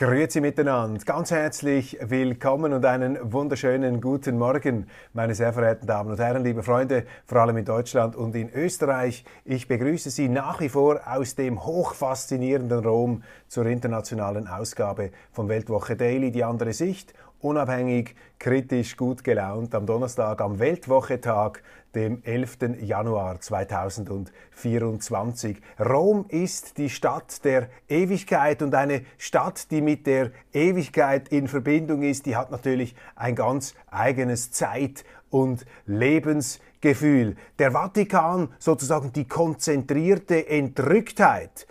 Grüezi miteinander, ganz herzlich willkommen und einen wunderschönen guten Morgen, meine sehr verehrten Damen und Herren, liebe Freunde, vor allem in Deutschland und in Österreich. Ich begrüße Sie nach wie vor aus dem hochfaszinierenden Rom zur internationalen Ausgabe von Weltwoche Daily, die andere Sicht unabhängig, kritisch, gut gelaunt am Donnerstag, am Weltwochetag, dem 11. Januar 2024. Rom ist die Stadt der Ewigkeit und eine Stadt, die mit der Ewigkeit in Verbindung ist, die hat natürlich ein ganz eigenes Zeit- und Lebensgefühl. Der Vatikan, sozusagen die konzentrierte Entrücktheit,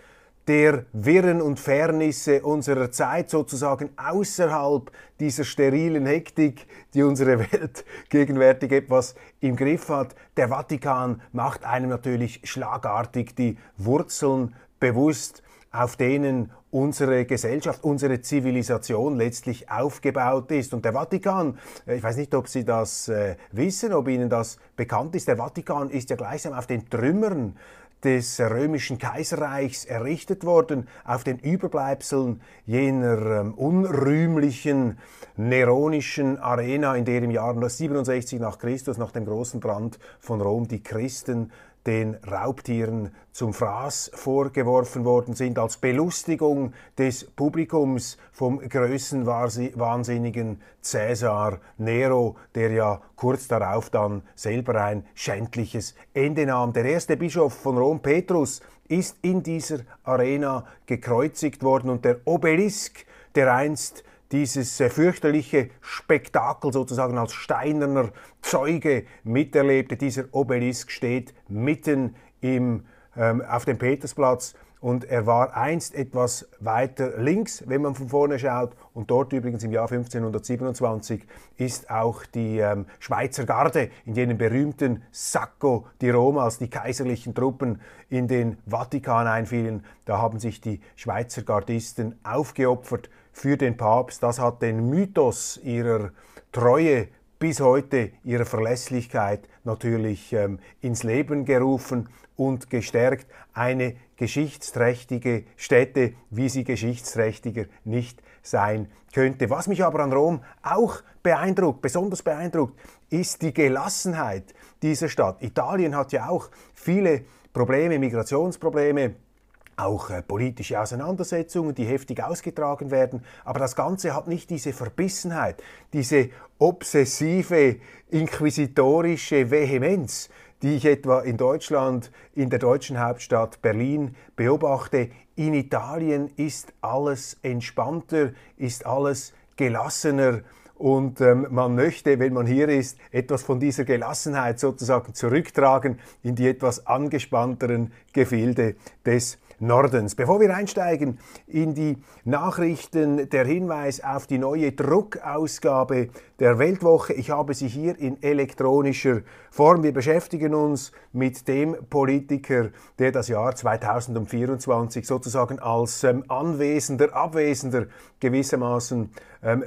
der Wirren und Fernisse unserer Zeit, sozusagen außerhalb dieser sterilen Hektik, die unsere Welt gegenwärtig etwas im Griff hat. Der Vatikan macht einem natürlich schlagartig die Wurzeln bewusst, auf denen unsere Gesellschaft, unsere Zivilisation letztlich aufgebaut ist. Und der Vatikan, äh, ich weiß nicht, ob Sie das äh, wissen, ob Ihnen das bekannt ist, der Vatikan ist ja gleichsam auf den Trümmern des römischen Kaiserreichs errichtet worden, auf den Überbleibseln jener ähm, unrühmlichen neronischen Arena, in der im Jahr 67 nach Christus, nach dem großen Brand von Rom, die Christen den Raubtieren zum Fraß vorgeworfen worden sind, als Belustigung des Publikums vom größenwahnsinnigen Cäsar Nero, der ja kurz darauf dann selber ein schändliches Ende nahm. Der erste Bischof von Rom, Petrus, ist in dieser Arena gekreuzigt worden und der Obelisk, der einst dieses fürchterliche Spektakel sozusagen als steinerner Zeuge miterlebte. Dieser Obelisk steht mitten im, ähm, auf dem Petersplatz und er war einst etwas weiter links, wenn man von vorne schaut. Und dort übrigens im Jahr 1527 ist auch die ähm, Schweizer Garde in jenem berühmten Sacco di Roma, als die kaiserlichen Truppen in den Vatikan einfielen. Da haben sich die Schweizer Gardisten aufgeopfert für den Papst. Das hat den Mythos ihrer Treue bis heute, ihrer Verlässlichkeit natürlich ähm, ins Leben gerufen und gestärkt. Eine geschichtsträchtige Stätte, wie sie geschichtsträchtiger nicht sein könnte. Was mich aber an Rom auch beeindruckt, besonders beeindruckt, ist die Gelassenheit dieser Stadt. Italien hat ja auch viele Probleme, Migrationsprobleme, auch äh, politische Auseinandersetzungen, die heftig ausgetragen werden. Aber das Ganze hat nicht diese Verbissenheit, diese obsessive, inquisitorische Vehemenz, die ich etwa in Deutschland, in der deutschen Hauptstadt Berlin beobachte. In Italien ist alles entspannter, ist alles gelassener. Und ähm, man möchte, wenn man hier ist, etwas von dieser Gelassenheit sozusagen zurücktragen in die etwas angespannteren Gefilde des Nordens. Bevor wir einsteigen in die Nachrichten, der Hinweis auf die neue Druckausgabe der Weltwoche. Ich habe sie hier in elektronischer Form. Wir beschäftigen uns mit dem Politiker, der das Jahr 2024 sozusagen als ähm, Anwesender, Abwesender gewissermaßen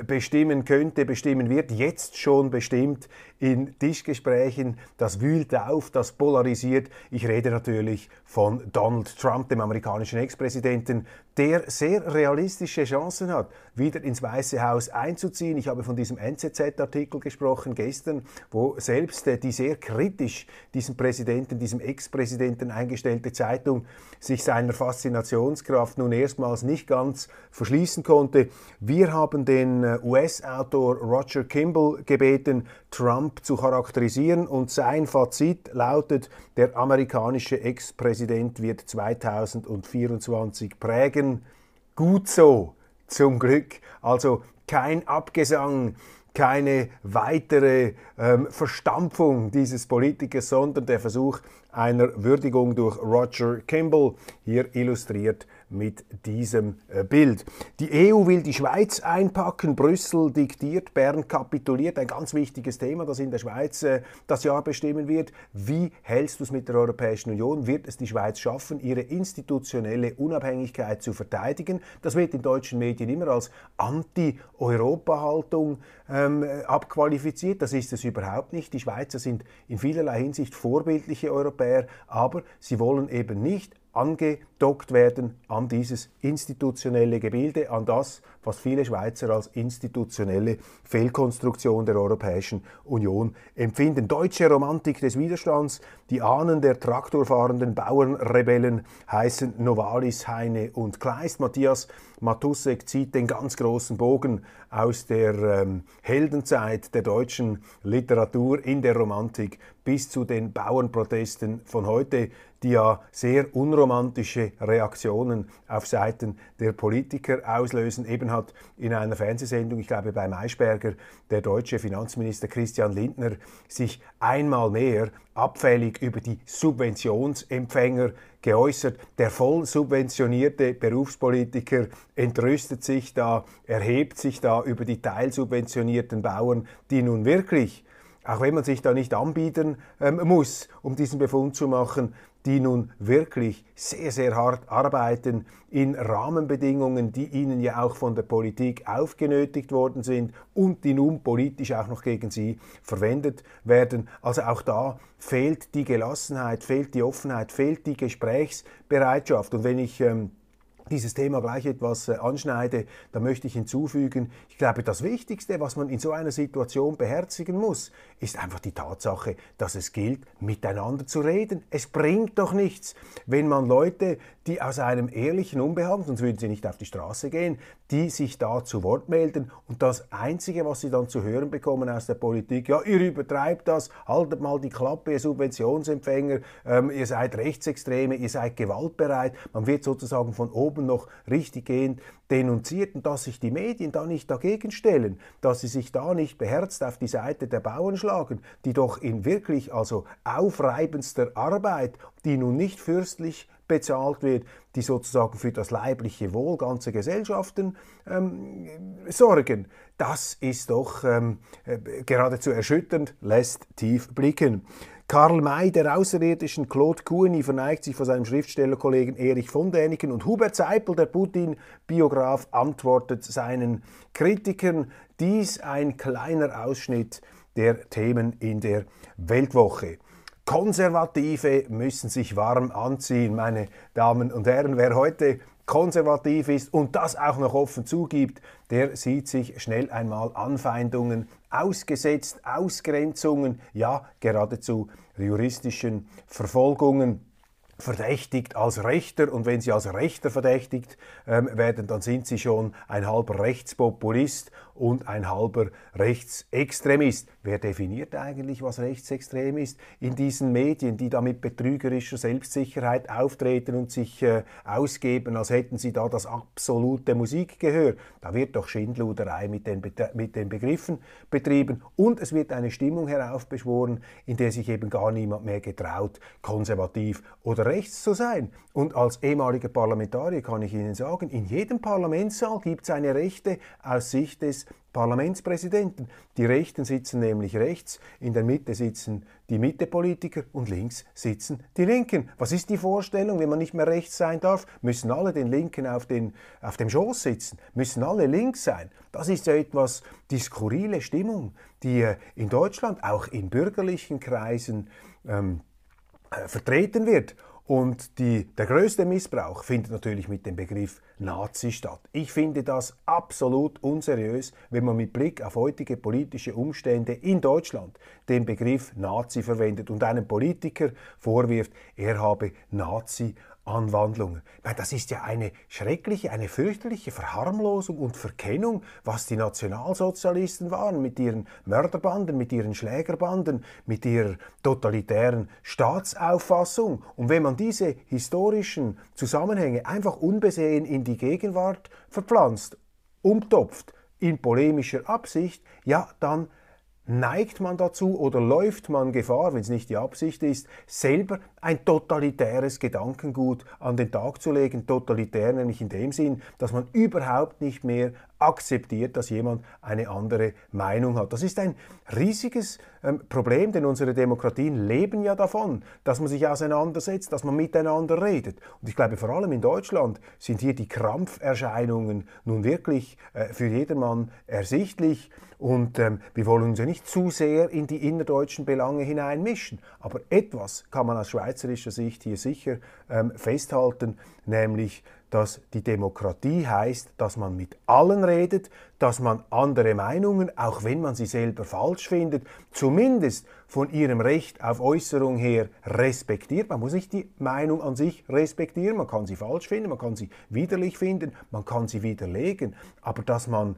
bestimmen könnte, bestimmen wird, jetzt schon bestimmt in Tischgesprächen. Das wühlt auf, das polarisiert. Ich rede natürlich von Donald Trump, dem amerikanischen Ex-Präsidenten, der sehr realistische Chancen hat, wieder ins Weiße Haus einzuziehen. Ich habe von diesem NZZ-Artikel gesprochen gestern, wo selbst äh, die sehr kritisch diesem Präsidenten, diesem Ex-Präsidenten eingestellte Zeitung sich seiner Faszinationskraft nun erstmals nicht ganz verschließen konnte. Wir haben den äh, US-Autor Roger Kimball gebeten, Trump zu charakterisieren und sein Fazit lautet, der amerikanische Ex-Präsident wird 2024 prägen. Gut so, zum Glück. Also kein Abgesang keine weitere ähm, Verstampfung dieses Politikers, sondern der Versuch einer Würdigung durch Roger Kimball, hier illustriert mit diesem äh, Bild. Die EU will die Schweiz einpacken, Brüssel diktiert, Bern kapituliert. Ein ganz wichtiges Thema, das in der Schweiz äh, das Jahr bestimmen wird. Wie hältst du es mit der Europäischen Union? Wird es die Schweiz schaffen, ihre institutionelle Unabhängigkeit zu verteidigen? Das wird in deutschen Medien immer als Anti-Europa-Haltung ähm, abqualifiziert. Das ist es überhaupt nicht. Die Schweizer sind in vielerlei Hinsicht vorbildliche Europäer, aber sie wollen eben nicht angedockt werden an dieses institutionelle Gebilde, an das, was viele Schweizer als institutionelle Fehlkonstruktion der Europäischen Union empfinden. Deutsche Romantik des Widerstands, die Ahnen der traktorfahrenden Bauernrebellen heißen Novalis, Heine und Kleist. Matthias Matussek zieht den ganz großen Bogen aus der ähm, Heldenzeit der deutschen Literatur in der Romantik bis zu den Bauernprotesten von heute, die ja sehr unromantische Reaktionen auf Seiten der Politiker auslösen. Eben hat in einer Fernsehsendung, ich glaube bei Maischberger, der deutsche Finanzminister Christian Lindner sich einmal mehr abfällig über die Subventionsempfänger geäußert. Der voll subventionierte Berufspolitiker entrüstet sich da, erhebt sich da über die teilsubventionierten Bauern, die nun wirklich auch wenn man sich da nicht anbieten ähm, muss, um diesen Befund zu machen, die nun wirklich sehr, sehr hart arbeiten in Rahmenbedingungen, die ihnen ja auch von der Politik aufgenötigt worden sind und die nun politisch auch noch gegen sie verwendet werden. Also auch da fehlt die Gelassenheit, fehlt die Offenheit, fehlt die Gesprächsbereitschaft. Und wenn ich ähm, dieses Thema gleich etwas äh, anschneide, da möchte ich hinzufügen, ich glaube, das Wichtigste, was man in so einer Situation beherzigen muss, ist einfach die Tatsache, dass es gilt, miteinander zu reden. Es bringt doch nichts, wenn man Leute, die aus einem ehrlichen Unbehagen, sonst würden sie nicht auf die Straße gehen, die sich da zu Wort melden und das Einzige, was sie dann zu hören bekommen aus der Politik, ja, ihr übertreibt das, haltet mal die Klappe, ihr Subventionsempfänger, ähm, ihr seid Rechtsextreme, ihr seid gewaltbereit, man wird sozusagen von oben noch richtiggehend denunziert und dass sich die Medien da nicht dagegen stellen, dass sie sich da nicht beherzt auf die Seite der Bauern schlagen, die doch in wirklich also aufreibendster Arbeit, die nun nicht fürstlich bezahlt wird, die sozusagen für das leibliche Wohl ganzer Gesellschaften ähm, sorgen. Das ist doch ähm, äh, geradezu erschütternd, lässt tief blicken. Karl May, der Außerirdischen, Claude Kuhni verneigt sich vor seinem Schriftstellerkollegen Erich von Däniken und Hubert Seipel, der Putin-Biograf, antwortet seinen Kritikern. Dies ein kleiner Ausschnitt der Themen in der Weltwoche. Konservative müssen sich warm anziehen, meine Damen und Herren. Wer heute konservativ ist und das auch noch offen zugibt, der sieht sich schnell einmal Anfeindungen ausgesetzt, Ausgrenzungen, ja geradezu juristischen Verfolgungen verdächtigt als Rechter. Und wenn sie als Rechter verdächtigt ähm, werden, dann sind sie schon ein halber Rechtspopulist und ein halber Rechtsextremist. Wer definiert eigentlich, was rechtsextrem ist? In diesen Medien, die da mit betrügerischer Selbstsicherheit auftreten und sich äh, ausgeben, als hätten sie da das absolute Musikgehör. Da wird doch Schindluderei mit den, mit den Begriffen betrieben und es wird eine Stimmung heraufbeschworen, in der sich eben gar niemand mehr getraut, konservativ oder rechts zu sein. Und als ehemaliger Parlamentarier kann ich Ihnen sagen, in jedem Parlamentssaal gibt es eine Rechte aus Sicht des Parlamentspräsidenten. Die Rechten sitzen nämlich rechts, in der Mitte sitzen die Mittepolitiker und links sitzen die Linken. Was ist die Vorstellung, wenn man nicht mehr rechts sein darf? Müssen alle den Linken auf, den, auf dem Schoß sitzen? Müssen alle links sein? Das ist ja etwas die skurrile Stimmung, die in Deutschland, auch in bürgerlichen Kreisen, ähm, äh, vertreten wird. Und die, der größte Missbrauch findet natürlich mit dem Begriff Nazi statt. Ich finde das absolut unseriös, wenn man mit Blick auf heutige politische Umstände in Deutschland den Begriff Nazi verwendet und einem Politiker vorwirft, er habe Nazi Anwandlungen. Meine, das ist ja eine schreckliche, eine fürchterliche Verharmlosung und Verkennung, was die Nationalsozialisten waren mit ihren Mörderbanden, mit ihren Schlägerbanden, mit ihrer totalitären Staatsauffassung. Und wenn man diese historischen Zusammenhänge einfach unbesehen in die Gegenwart verpflanzt, umtopft, in polemischer Absicht, ja, dann neigt man dazu oder läuft man Gefahr, wenn es nicht die Absicht ist, selber ein totalitäres Gedankengut an den Tag zu legen. Totalitär nämlich in dem Sinn, dass man überhaupt nicht mehr akzeptiert, dass jemand eine andere Meinung hat. Das ist ein riesiges ähm, Problem, denn unsere Demokratien leben ja davon, dass man sich auseinandersetzt, dass man miteinander redet. Und ich glaube, vor allem in Deutschland sind hier die Krampferscheinungen nun wirklich äh, für jedermann ersichtlich. Und ähm, wir wollen uns ja nicht zu sehr in die innerdeutschen Belange hineinmischen. Aber etwas kann man aus schweizerischer Sicht hier sicher ähm, festhalten, nämlich dass die Demokratie heißt, dass man mit allen redet, dass man andere Meinungen, auch wenn man sie selber falsch findet, zumindest von ihrem Recht auf Äußerung her respektiert. Man muss nicht die Meinung an sich respektieren, man kann sie falsch finden, man kann sie widerlich finden, man kann sie widerlegen, aber dass man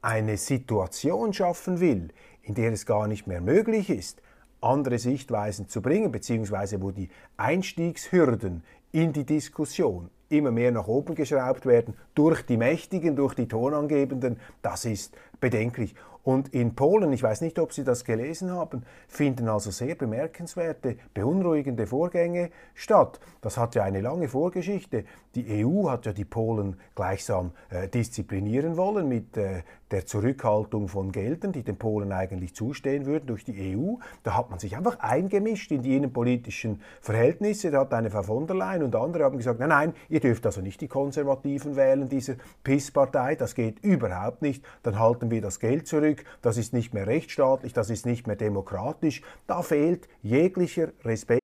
eine Situation schaffen will, in der es gar nicht mehr möglich ist, andere Sichtweisen zu bringen, beziehungsweise wo die Einstiegshürden in die Diskussion immer mehr nach oben geschraubt werden durch die Mächtigen, durch die Tonangebenden, das ist bedenklich. Und in Polen, ich weiß nicht, ob Sie das gelesen haben, finden also sehr bemerkenswerte, beunruhigende Vorgänge statt. Das hat ja eine lange Vorgeschichte. Die EU hat ja die Polen gleichsam äh, disziplinieren wollen mit äh, der Zurückhaltung von Geldern, die den Polen eigentlich zustehen würden durch die EU. Da hat man sich einfach eingemischt in die innenpolitischen Verhältnisse. Da hat eine Frau von der Leyen und andere haben gesagt, nein, nein, ihr dürft also nicht die Konservativen wählen, diese PIS-Partei, das geht überhaupt nicht. Dann halten wir das Geld zurück, das ist nicht mehr rechtsstaatlich, das ist nicht mehr demokratisch. Da fehlt jeglicher Respekt.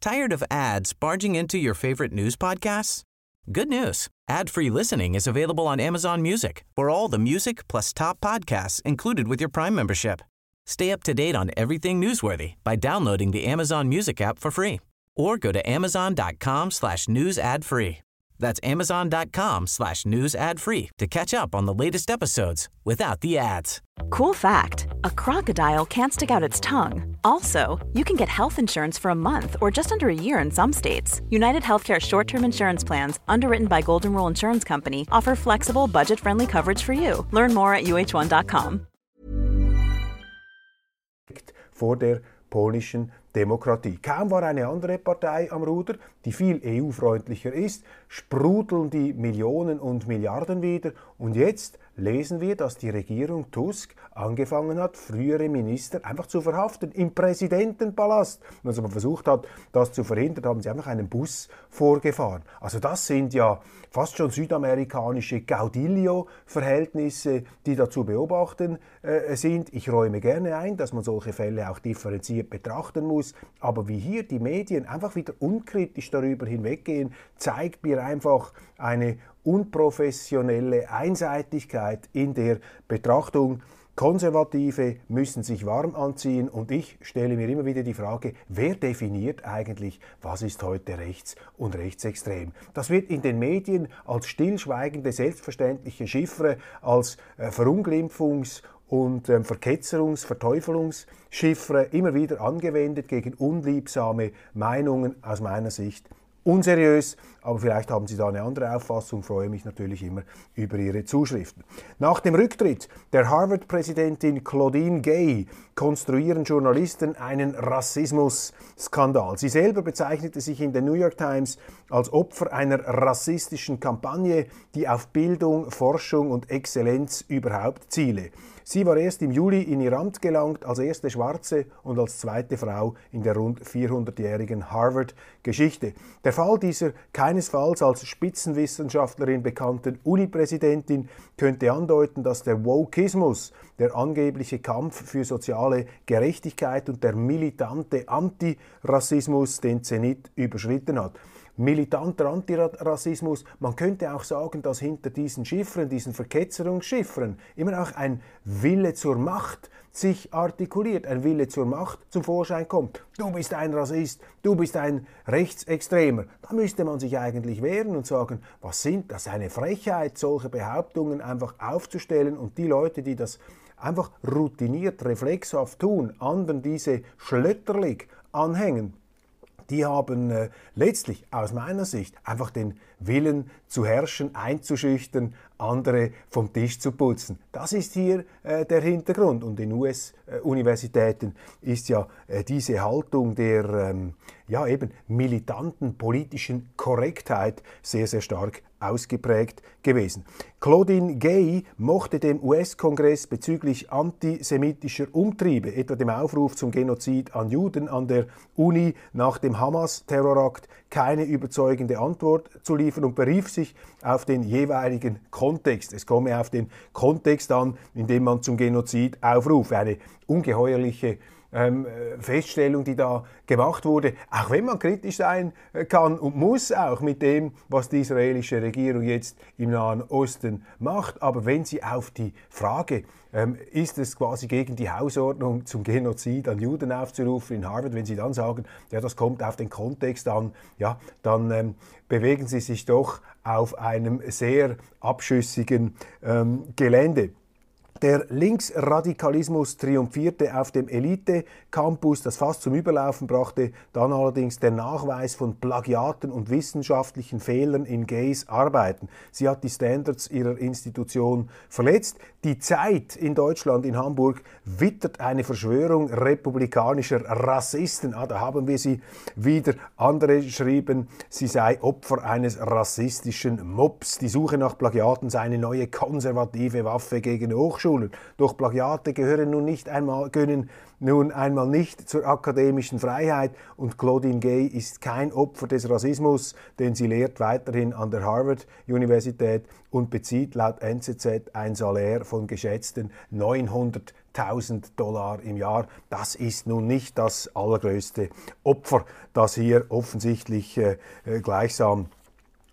Tired of ads barging into your favorite news podcasts? Good news. Ad-free listening is available on Amazon Music for all the music plus top podcasts included with your Prime membership. Stay up to date on everything newsworthy by downloading the Amazon Music app for free or go to amazon.com slash news ad free. That's amazon.com slash news ad free to catch up on the latest episodes without the ads. Cool fact a crocodile can't stick out its tongue. Also, you can get health insurance for a month or just under a year in some states. United Healthcare short term insurance plans, underwritten by Golden Rule Insurance Company, offer flexible, budget friendly coverage for you. Learn more at uh1.com. Vor der polnischen Demokratie. Kaum war eine andere Partei am Ruder, die viel EU-freundlicher ist, sprudeln die Millionen und Milliarden wieder und jetzt lesen wir, dass die Regierung Tusk angefangen hat, frühere Minister einfach zu verhaften im Präsidentenpalast. Und als man versucht hat, das zu verhindern, haben sie einfach einen Bus vorgefahren. Also das sind ja fast schon südamerikanische Gaudilio-Verhältnisse, die da zu beobachten äh, sind. Ich räume gerne ein, dass man solche Fälle auch differenziert betrachten muss. Aber wie hier die Medien einfach wieder unkritisch darüber hinweggehen, zeigt mir einfach eine unprofessionelle Einseitigkeit in der Betrachtung. Konservative müssen sich warm anziehen und ich stelle mir immer wieder die Frage, wer definiert eigentlich, was ist heute rechts und rechtsextrem? Das wird in den Medien als stillschweigende, selbstverständliche Chiffre, als äh, Verunglimpfungs- und ähm, Verketzerungs-, Verteufelungschiffre immer wieder angewendet gegen unliebsame Meinungen aus meiner Sicht unseriös, aber vielleicht haben Sie da eine andere Auffassung, freue mich natürlich immer über Ihre Zuschriften. Nach dem Rücktritt der Harvard-Präsidentin Claudine Gay konstruieren Journalisten einen Rassismus-Skandal. Sie selber bezeichnete sich in der New York Times als Opfer einer rassistischen Kampagne, die auf Bildung, Forschung und Exzellenz überhaupt ziele. Sie war erst im Juli in ihr Amt gelangt als erste Schwarze und als zweite Frau in der rund 400-jährigen Harvard-Geschichte. Der Fall dieser keinesfalls als Spitzenwissenschaftlerin bekannten Uni-Präsidentin könnte andeuten, dass der Wokismus, der angebliche Kampf für soziale Gerechtigkeit und der militante Antirassismus den Zenit überschritten hat militanter Antirassismus. Man könnte auch sagen, dass hinter diesen Chiffren, diesen Verketzerungsschiffren, immer auch ein Wille zur Macht sich artikuliert, ein Wille zur Macht zum Vorschein kommt. Du bist ein Rassist, du bist ein Rechtsextremer. Da müsste man sich eigentlich wehren und sagen, was sind das? Eine Frechheit, solche Behauptungen einfach aufzustellen und die Leute, die das einfach routiniert, reflexhaft tun, anderen diese schlötterlig anhängen, die haben äh, letztlich aus meiner Sicht einfach den Willen zu herrschen, einzuschüchtern, andere vom Tisch zu putzen. Das ist hier äh, der Hintergrund. Und in US-Universitäten ist ja äh, diese Haltung der ähm, ja, eben militanten politischen Korrektheit sehr, sehr stark ausgeprägt gewesen. Claudine Gay mochte dem US-Kongress bezüglich antisemitischer Umtriebe, etwa dem Aufruf zum Genozid an Juden an der Uni nach dem Hamas-Terrorakt, keine überzeugende Antwort zu liefern und berief sich auf den jeweiligen Kontext. Es komme auf den Kontext an, in dem man zum Genozid aufrufe. Eine ungeheuerliche ähm, Feststellung, die da gemacht wurde, auch wenn man kritisch sein äh, kann und muss auch mit dem, was die israelische Regierung jetzt im Nahen Osten macht, aber wenn sie auf die Frage, ähm, ist es quasi gegen die Hausordnung zum Genozid an Juden aufzurufen in Harvard, wenn sie dann sagen, ja, das kommt auf den Kontext an, ja, dann ähm, bewegen sie sich doch auf einem sehr abschüssigen ähm, Gelände. Der Linksradikalismus triumphierte auf dem Elite-Campus, das fast zum Überlaufen brachte, dann allerdings der Nachweis von Plagiaten und wissenschaftlichen Fehlern in Gays Arbeiten. Sie hat die Standards ihrer Institution verletzt. Die Zeit in Deutschland, in Hamburg, wittert eine Verschwörung republikanischer Rassisten. Ah, da haben wir sie wieder. Andere schrieben, sie sei Opfer eines rassistischen Mobs. Die Suche nach Plagiaten sei eine neue konservative Waffe gegen Hochschulen. Hochschulen. Doch Plagiate gehören nun nicht einmal, gönnen nun einmal nicht zur akademischen Freiheit und Claudine Gay ist kein Opfer des Rassismus, denn sie lehrt weiterhin an der Harvard Universität und bezieht laut NZZ ein Salär von geschätzten 900.000 Dollar im Jahr. Das ist nun nicht das allergrößte Opfer, das hier offensichtlich äh, äh gleichsam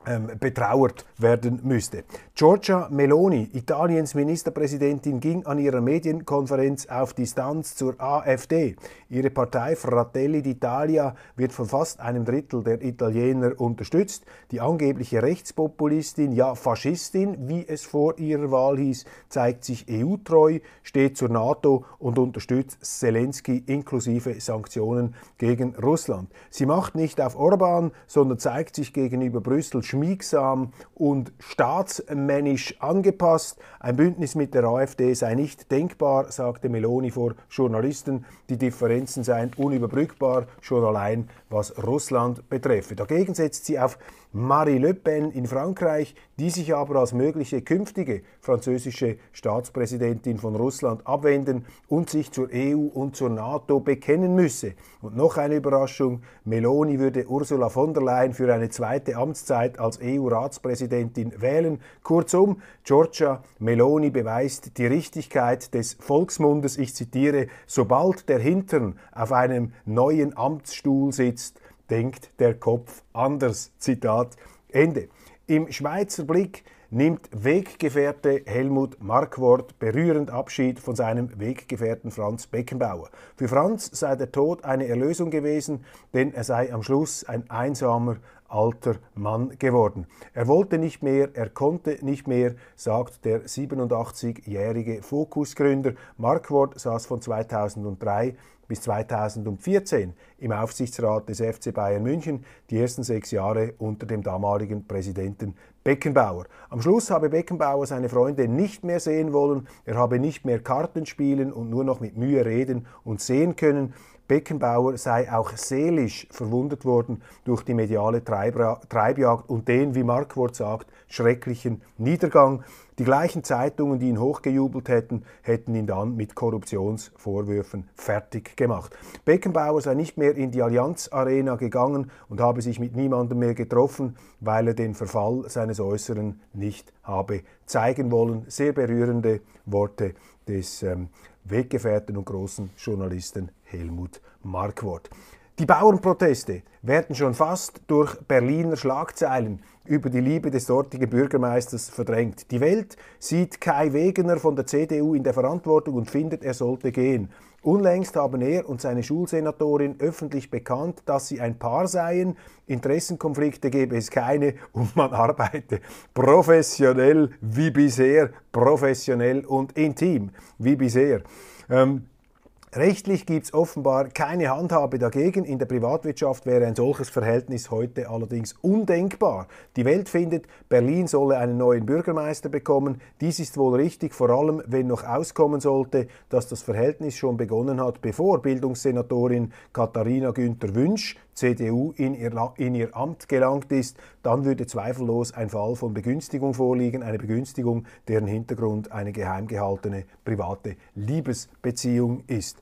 ähm, betrauert werden müsste. Giorgia Meloni, Italiens Ministerpräsidentin, ging an ihrer Medienkonferenz auf Distanz zur AfD. Ihre Partei Fratelli d'Italia wird von fast einem Drittel der Italiener unterstützt. Die angebliche Rechtspopulistin, ja Faschistin, wie es vor ihrer Wahl hieß, zeigt sich EU-treu, steht zur NATO und unterstützt Zelensky inklusive Sanktionen gegen Russland. Sie macht nicht auf Orban, sondern zeigt sich gegenüber Brüssel schmiegsam und staatsmännisch angepasst. Ein Bündnis mit der AfD sei nicht denkbar, sagte Meloni vor Journalisten. Die Differenzen seien unüberbrückbar, schon allein was Russland betreffe. Dagegen setzt sie auf Marie Le Pen in Frankreich, die sich aber als mögliche künftige französische Staatspräsidentin von Russland abwenden und sich zur EU und zur NATO bekennen müsse. Und noch eine Überraschung, Meloni würde Ursula von der Leyen für eine zweite Amtszeit als EU-Ratspräsidentin wählen. Kurzum, Giorgia Meloni beweist die Richtigkeit des Volksmundes. Ich zitiere, sobald der Hintern auf einem neuen Amtsstuhl sitzt, denkt der Kopf anders. Zitat Ende. Im Schweizer Blick nimmt Weggefährte Helmut Markwort berührend Abschied von seinem Weggefährten Franz Beckenbauer. Für Franz sei der Tod eine Erlösung gewesen, denn er sei am Schluss ein einsamer alter Mann geworden. Er wollte nicht mehr, er konnte nicht mehr, sagt der 87-jährige Fokusgründer. Markwort saß von 2003 bis 2014 im Aufsichtsrat des FC Bayern München, die ersten sechs Jahre unter dem damaligen Präsidenten Beckenbauer. Am Schluss habe Beckenbauer seine Freunde nicht mehr sehen wollen, er habe nicht mehr Karten spielen und nur noch mit Mühe reden und sehen können. Beckenbauer sei auch seelisch verwundet worden durch die mediale Treibjagd und den, wie Markwort sagt, schrecklichen Niedergang. Die gleichen Zeitungen, die ihn hochgejubelt hätten, hätten ihn dann mit Korruptionsvorwürfen fertig gemacht. Beckenbauer sei nicht mehr in die Allianz Arena gegangen und habe sich mit niemandem mehr getroffen, weil er den Verfall seines Äußeren nicht habe zeigen wollen. Sehr berührende Worte des ähm, Weggefährten und großen Journalisten Helmut Markwort. Die Bauernproteste werden schon fast durch Berliner Schlagzeilen über die Liebe des dortigen Bürgermeisters verdrängt. Die Welt sieht Kai Wegener von der CDU in der Verantwortung und findet, er sollte gehen. Unlängst haben er und seine Schulsenatorin öffentlich bekannt, dass sie ein Paar seien. Interessenkonflikte gebe es keine und man arbeite professionell wie bisher, professionell und intim wie bisher. Ähm, Rechtlich gibt es offenbar keine Handhabe dagegen. In der Privatwirtschaft wäre ein solches Verhältnis heute allerdings undenkbar. Die Welt findet, Berlin solle einen neuen Bürgermeister bekommen. Dies ist wohl richtig, vor allem wenn noch auskommen sollte, dass das Verhältnis schon begonnen hat, bevor Bildungssenatorin Katharina Günther Wünsch CDU in ihr, in ihr Amt gelangt ist, dann würde zweifellos ein Fall von Begünstigung vorliegen, eine Begünstigung, deren Hintergrund eine geheim gehaltene private Liebesbeziehung ist.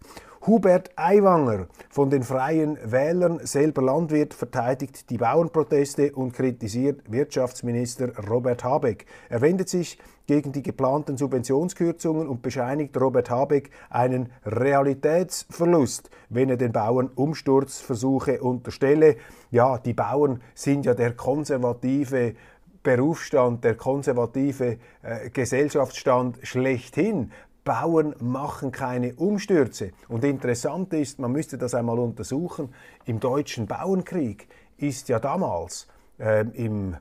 Hubert Aiwanger von den Freien Wählern, selber Landwirt, verteidigt die Bauernproteste und kritisiert Wirtschaftsminister Robert Habeck. Er wendet sich gegen die geplanten Subventionskürzungen und bescheinigt Robert Habeck einen Realitätsverlust, wenn er den Bauern Umsturzversuche unterstelle. Ja, die Bauern sind ja der konservative Berufsstand, der konservative äh, Gesellschaftsstand schlechthin. Bauern machen keine Umstürze. Und interessant ist, man müsste das einmal untersuchen, im deutschen Bauernkrieg ist ja damals äh, im,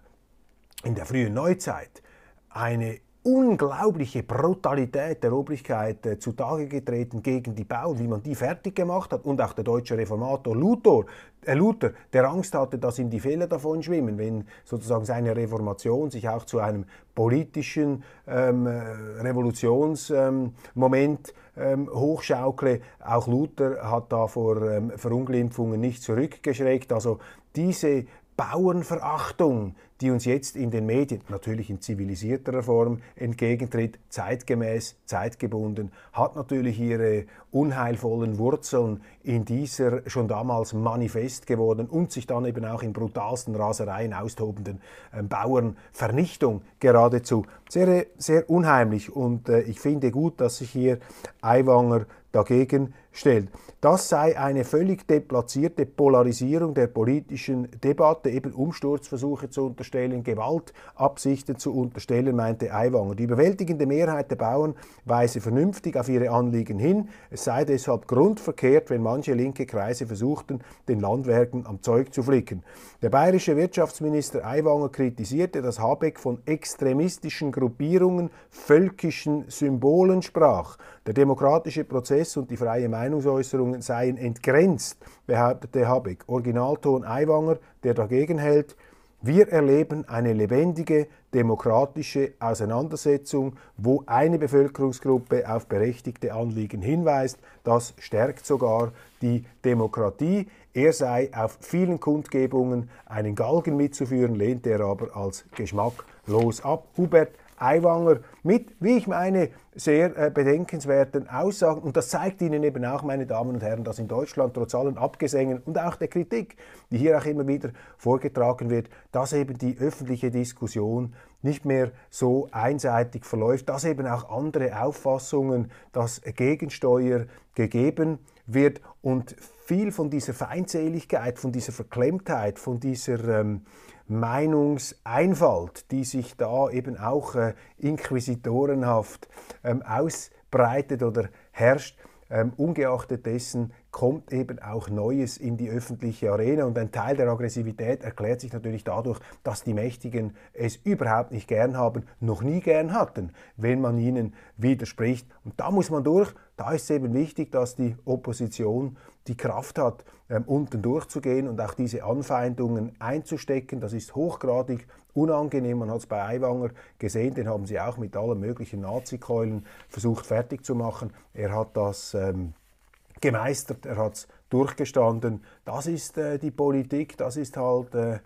in der frühen Neuzeit eine unglaubliche Brutalität der Obrigkeit äh, zutage getreten gegen die Bauern, wie man die fertig gemacht hat. Und auch der deutsche Reformator Luther, äh Luther, der Angst hatte, dass ihm die Fehler davon schwimmen, wenn sozusagen seine Reformation sich auch zu einem politischen ähm, äh, Revolutionsmoment ähm, hochschaukle. Auch Luther hat da vor ähm, Verunglimpfungen nicht zurückgeschreckt. Also diese Bauernverachtung, die uns jetzt in den Medien, natürlich in zivilisierterer Form, entgegentritt, zeitgemäß, zeitgebunden, hat natürlich ihre unheilvollen Wurzeln in dieser schon damals manifest geworden und sich dann eben auch in brutalsten Rasereien austobenden äh, Bauernvernichtung geradezu. Sehr, sehr unheimlich und äh, ich finde gut, dass sich hier Aiwanger dagegen stellt. Das sei eine völlig deplatzierte Polarisierung der politischen Debatte, eben Umsturzversuche zu unterstellen, Gewaltabsichten zu unterstellen, meinte Aiwanger. Die überwältigende Mehrheit der Bauern weise vernünftig auf ihre Anliegen hin. Es sei deshalb grundverkehrt, wenn manche linke Kreise versuchten, den Landwerken am Zeug zu flicken. Der bayerische Wirtschaftsminister Aiwanger kritisierte, dass Habeck von extremistischen Gruppierungen, völkischen Symbolen sprach. Der demokratische Prozess und die freie Meinungsäußerung seien entgrenzt, behauptete Habeck. Originalton Aiwanger, der dagegen hält, wir erleben eine lebendige demokratische Auseinandersetzung, wo eine Bevölkerungsgruppe auf berechtigte Anliegen hinweist. Das stärkt sogar die Demokratie. Er sei auf vielen Kundgebungen einen Galgen mitzuführen, lehnte er aber als geschmacklos ab. Hubert Aiwanger mit, wie ich meine, sehr äh, bedenkenswerten Aussagen. Und das zeigt Ihnen eben auch, meine Damen und Herren, dass in Deutschland trotz allen Abgesängen und auch der Kritik, die hier auch immer wieder vorgetragen wird, dass eben die öffentliche Diskussion nicht mehr so einseitig verläuft, dass eben auch andere Auffassungen, dass Gegensteuer gegeben wird und viel von dieser Feindseligkeit, von dieser Verklemmtheit, von dieser ähm, Meinungseinfalt, die sich da eben auch äh, inquisitorenhaft ähm, ausbreitet oder herrscht, ähm, ungeachtet dessen kommt eben auch Neues in die öffentliche Arena und ein Teil der Aggressivität erklärt sich natürlich dadurch, dass die Mächtigen es überhaupt nicht gern haben, noch nie gern hatten, wenn man ihnen widerspricht. Und da muss man durch, da ist es eben wichtig, dass die Opposition die Kraft hat, ähm, unten durchzugehen und auch diese Anfeindungen einzustecken. Das ist hochgradig unangenehm. Man hat es bei Aiwanger gesehen, den haben sie auch mit allen möglichen Nazikeulen versucht fertig zu machen. Er hat das ähm, gemeistert, er hat es durchgestanden. Das ist äh, die Politik, das ist halt, äh,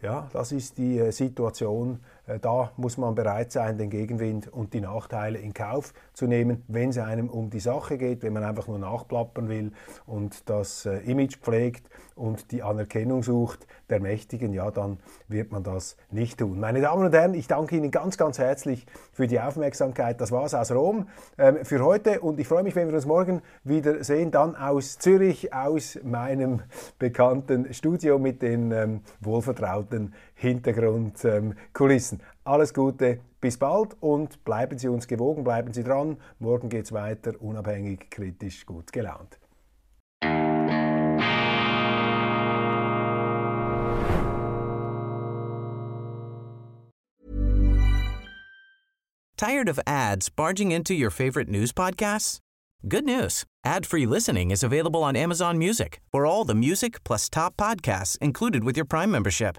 ja, das ist die äh, Situation, da muss man bereit sein, den Gegenwind und die Nachteile in Kauf zu nehmen, wenn es einem um die Sache geht, wenn man einfach nur nachplappern will und das äh, Image pflegt und die Anerkennung sucht der Mächtigen, ja, dann wird man das nicht tun. Meine Damen und Herren, ich danke Ihnen ganz, ganz herzlich für die Aufmerksamkeit. Das war es aus Rom ähm, für heute und ich freue mich, wenn wir uns morgen wieder sehen, dann aus Zürich, aus meinem bekannten Studio mit den ähm, wohlvertrauten Hintergrundkulissen. Alles Gute, bis bald und bleiben Sie uns gewogen, bleiben Sie dran. Morgen geht es weiter, unabhängig, kritisch, gut gelaunt. Tired of ads barging into your favorite news podcasts? Good news. Ad-free listening is available on Amazon Music for all the music plus top podcasts included with your Prime membership.